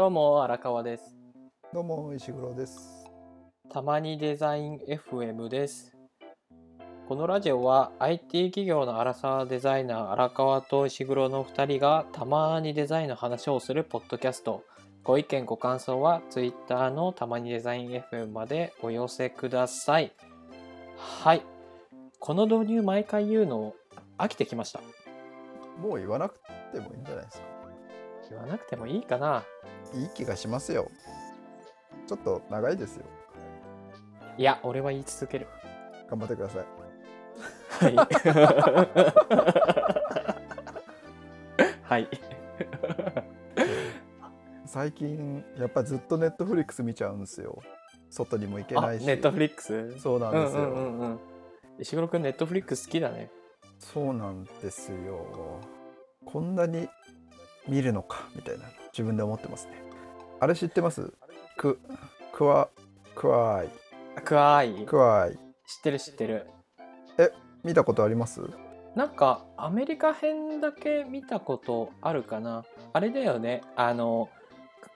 どうも荒川です。どうも石黒です。たまにデザイン FM です。このラジオは IT 企業の荒沢デザイナー荒川と石黒の2人がたまにデザインの話をするポッドキャスト。ご意見ご感想は Twitter のたまにデザイン FM までお寄せください。はい。この導入毎回言うの飽きてきました。もう言わなくてもいいんじゃないですか。言わなくてもいいかな。いい気がしますよ。ちょっと長いですよ。いや、俺は言い続ける。頑張ってください。はい。はい。最近やっぱずっとネットフリックス見ちゃうんですよ。外にも行けあないし。ネットフリックス？そうなんですよ。うんうんうんうん。石黒くんネットフリックス好きだね。そうなんですよ。こんなに見るのかみたいな自分で思ってますね。あれ知ってます？ククワクワイクワイクワイ知ってる知ってる。見たことあります？なんかアメリカ編だけ見たことあるかな？あれだよね。あの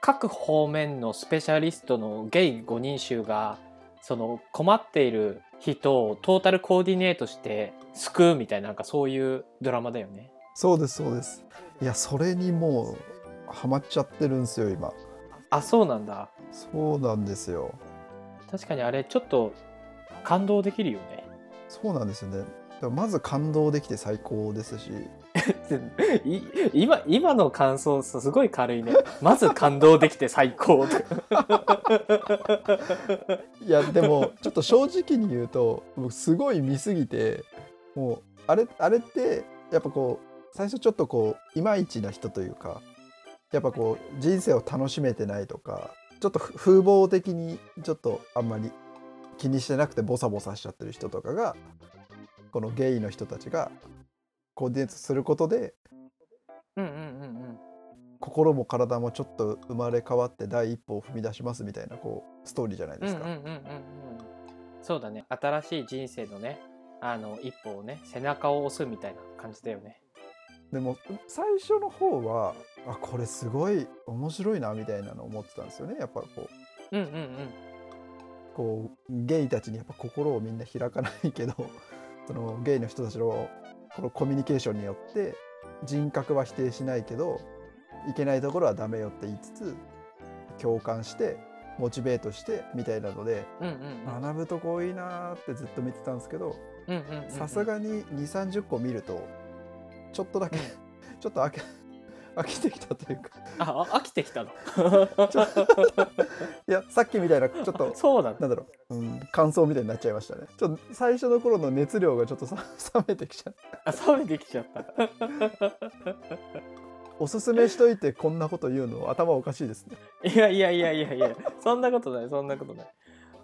各方面のスペシャリストのゲイ5人衆がその困っている人をトータルコーディネートして救うみたいななんかそういうドラマだよね。そうですそうです。いやそれにもうハマっちゃってるんですよ今。あそうなんだ。そうなんですよ。確かにあれちょっと感動できるよね。そうなんですよね。まず感動できて最高ですし、い今今の感想すごい軽いねまず感動できて最高 いやでもちょっと正直に言うと、僕すごい見すぎて、もうあれあれってやっぱこう最初ちょっとこういまいちな人というか、やっぱこう人生を楽しめてないとか、ちょっと風貌的にちょっとあんまり気にしてなくてボサボサしちゃってる人とかが、このゲイの人たちがコーディネートすることでうんうんうんうん。心も体もちょっと生まれ変わって第一歩を踏み出しますみたいなこうストーリーじゃないですか。うんうんうんうん。うんそうだね。新しい人生のねあの一歩をね背中を押すみたいな感じだよね。でも最初の方はあこれすごい面白いなみたいなの思ってたんですよね。やっぱこう。うんうんうん。こうゲイたちにやっぱ心をみんな開かないけど そのゲイの人たちのこのコミュニケーションによって人格は否定しないけどいけないところはダメよって言いつつ共感してモチベートしてみたいなのでうんうんうん。学ぶとこ多いなーってずっと見てたんですけどさすがに2 3 0個見るとちょっとだけ、うん。ちょっと飽き 飽きてきたというか。ああ飽きてきたの？いやさっきみたいなちょっとそうなんだなんだろう、うん、感想みたいになっちゃいましたね。ちょっと最初の頃の熱量がちょっとさ冷めてきちゃうあ冷めてきちゃった。おすすめしといてこんなこと言うの頭おかしいですね。いやいやいやいやいやそんなことないそんなことない。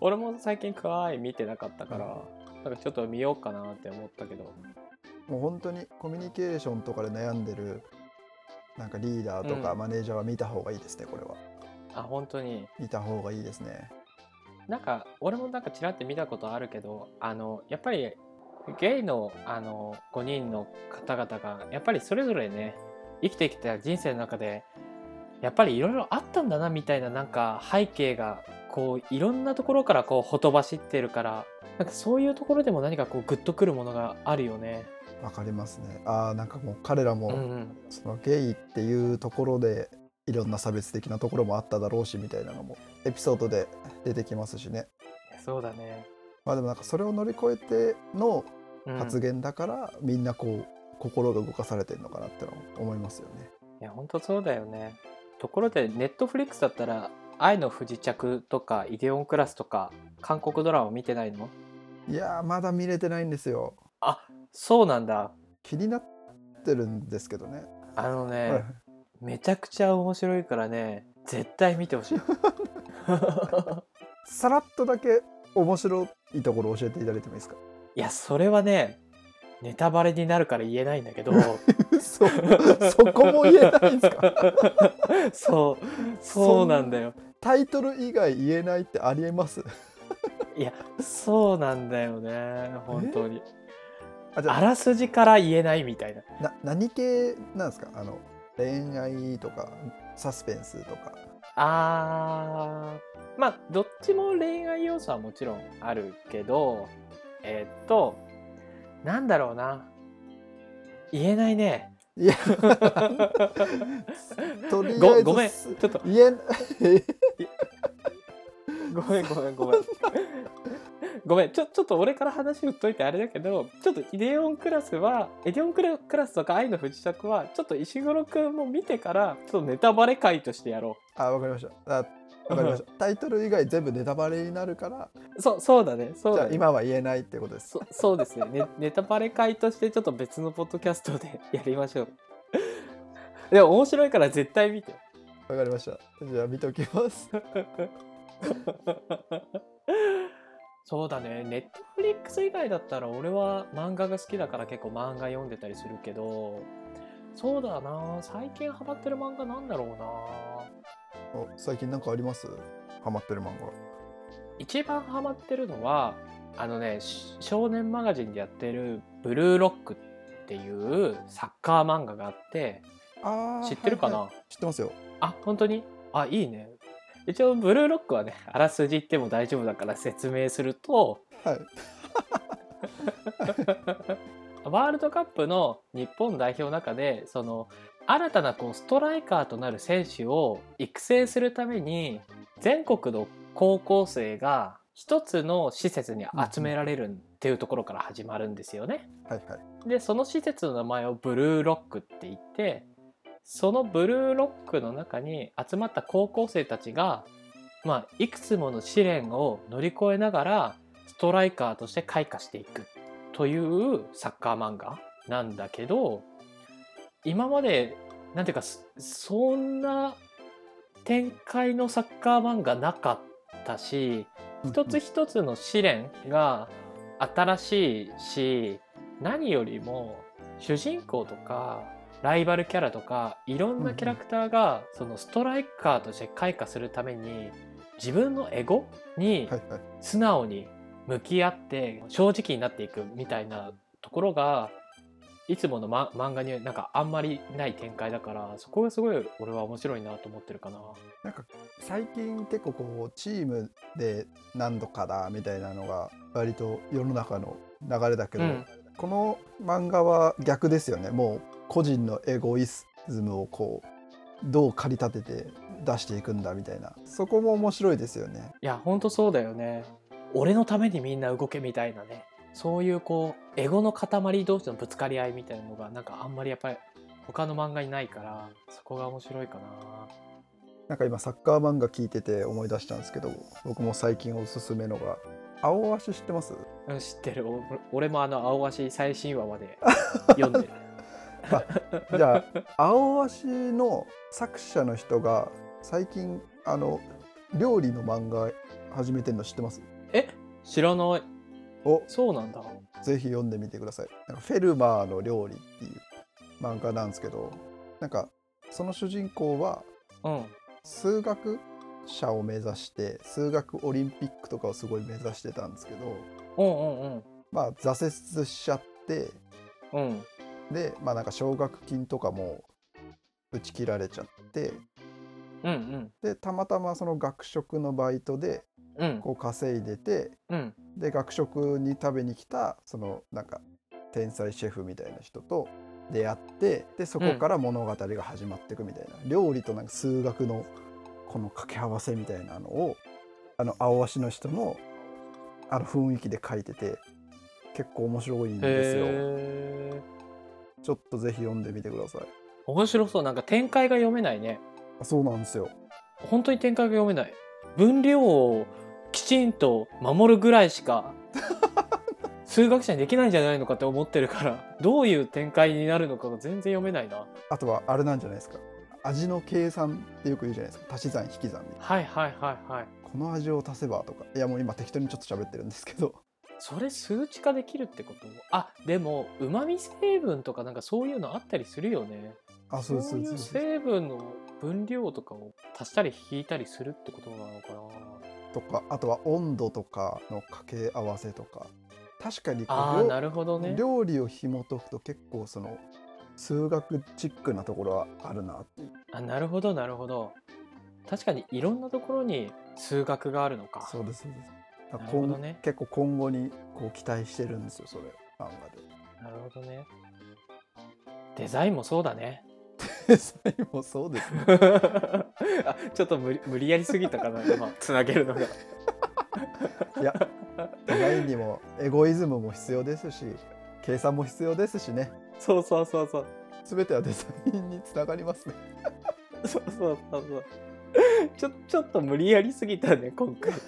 俺も最近クワイ見てなかったから、なんかちょっと見ようかなって思ったけど。もう本当にコミュニケーションとかで悩んでるなんかリーダーとかうん。マネージャーは見た方がいいですねこれは。あ本当に。見た方がいいですね。なんか俺もなんかちらって見たことあるけどあのやっぱりゲイのあの5人の方々がやっぱりそれぞれね生きてきた人生の中でやっぱりいろいろあったんだなみたいななんか背景がこういろんなところからこうほとばしってるからなんかそういうところでも何かこうグッとくるものがあるよね。わかりますねあーなんかもう彼らも、そのゲイっていうところでいろんな差別的なところもあっただろうしみたいなのもエピソードで出てきますしねそうだね。まあでもなんかそれを乗り越えてのうん発言だから、みんなこう心が動かされてるのかなっての思いますよね。いや本当そうだよね。ところでネットフリックスだったら「愛の不時着」とか「イデオンクラス」とか韓国ドラマ見てないの？いやーまだ見れてないんですよ。そうなんだ。気になってるんですけどね。あのね、はいめちゃくちゃ面白いからね絶対見てほしい。さらっとだけ面白いところ教えていただいてもいいですか？いやそれはねネタバレになるから言えないんだけどそそこも言えないんですか？そうそうなんだよ。タイトル以外言えないってありえます？いやそうなんだよね本当に。あじゃあ。あらすじから言えないみたいな。な何系なんですか？あの恋愛とかサスペンスとか。あー。まあどっちも恋愛要素はもちろんあるけどえーっとなんだろうな。言えないね。いや。とりあえずごごめん。ちょっと。言えんごめんごめんごめんごめんちょちょっと俺から話振っといてあれだけどちょっとイデオンクラスはイデオンクラスとか愛の不時着はちょっと石黒くんも見てからちょっとネタバレ回としてやろあわかりました。あわかりました。タイトル以外全部ネタバレになるからうそうそうだね。そうじゃあだね今は言えないってことです。そそうですね。ね ネタバレ回としてちょっと別のポッドキャストでやりましょう。でも面白いから絶対見て。わかりました。じゃあ見ときますそうだね。ネットフリックス以外だったら俺は漫画が好きだから結構漫画読んでたりするけどそうだな。最近ハマってる漫画なんだろうな。お最近なんかあります？ハマってる漫画。一番ハマってるのはあのねし少年マガジンでやってる「ブルーロック」っていうサッカー漫画があってあー知ってるかな、はいはい。知ってますよ。あ本当に？あいいね一応ブルーロックはねあらすじ言っても大丈夫だから説明するとはい。ワールドカップの日本代表の中でその新たなこうストライカーとなる選手を育成するために全国の高校生が一つの施設に集められるっていうところから始まるんですよね。はいはい。でその施設の名前をブルーロックって言ってそのブルーロックの中に集まった高校生たちが、まあ、いくつもの試練を乗り越えながらストライカーとして開花していくというサッカー漫画なんだけど今までなんていうかそそんな展開のサッカー漫画なかったし一つ一つの試練が新しいし何よりも主人公とかライバルキャラとかいろんなキャラクターがそのストライカーとして開花するために自分のエゴに素直に向き合って正直になっていくみたいなところがいつもの、ま、漫画になんかあんまりない展開だからそこがすごい俺は面白いなと思ってるかな。なんか最近結構こうチームで何度かだみたいなのが割と世の中の流れだけど、うん。この漫画は逆ですよね。もう個人のエゴイズムをこうどう駆り立てて出していくんだみたいな。そこも面白いですよね。いやほんとそうだよね。俺のためにみんな動けみたいなね。そういうこうエゴの塊同士のぶつかり合いみたいなのがなんかあんまりやっぱり他の漫画にないからそこが面白いかな。なんか今サッカー漫画聞いてて思い出したんですけど僕も最近おすすめのが「青足」知ってます？うん知ってる。お俺もあの青足最新話まで読んでる じゃあ青足の作者の人が最近あの料理の漫画始めてるの知ってます？え知らない。お。そうなんだ。ぜひ読んでみてください。フェルマーの料理っていう漫画なんですけどなんかその主人公はうん。数学者を目指して数学オリンピックとかをすごい目指してたんですけどうんうんまあ挫折しちゃってうんうんでまあなんか奨学金とかも打ち切られちゃってうんうん。でたまたまその学食のバイトでうん。こう稼いでてうん。で学食に食べに来たそのなんか天才シェフみたいな人と出会ってでそこから物語が始まっていくみたいな、料理となんか数学のこの掛け合わせみたいなのをあの青足の人のあの雰囲気で書いてて結構面白いんですよ。ちょっとぜひ読んでみてください。面白そうなんか展開が読めないねあそうなんですよ。本当に展開が読めない分量をきちんと守るぐらいしか 数学者にできないんじゃないのかって思ってるからどういう展開になるのかが全然読めないなあとはあれなんじゃないですか。味の計算ってよく言うじゃないですか。足し算引き算みたいな。はいはいはいはいこの味を足せばとか。いやもう今適当にちょっと喋ってるんですけど。それ数値化できるってこと？あでもうまみ成分とかなんかそういうのあったりするよね。あそそううそういうそう。成分の分量とかを足したり引いたりするってことなのかな？とかあとは温度とかの掛け合わせとか。確かにああなるほどね。料理を紐解くと結構その数学チックなところはあるなっていう。あなるほどなるほど。確かにいろんなところに数学があるのか。そうですそうですなるほど今ね結構今後にこう期待してるんですよそれ漫画で。なるほどね。デザインもそうだね。デザインもそうですね。あちょっと無理無理やりすぎたかな今つなげるのが。いやデザインにもエゴイズムも必要ですし計算も必要ですしね。そうそうそうそう。全てはデザインにつながりますね。そうそうそうそう ちょちょっと無理やりすぎたね今回。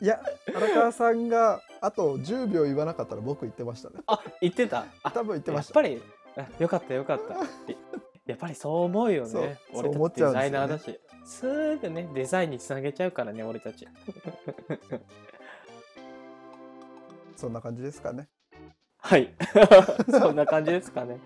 いや荒川さんがあと10秒言わなかったら僕言ってましたね。あ言ってた。あ多分言ってました。やっぱりあよかったよかった。え やっぱりそう思うよね。そう俺思ったちデザイナーだし。すぐねデザインにつなげちゃうからね俺たち。そんな感じですかね。はい。そんな感じですかね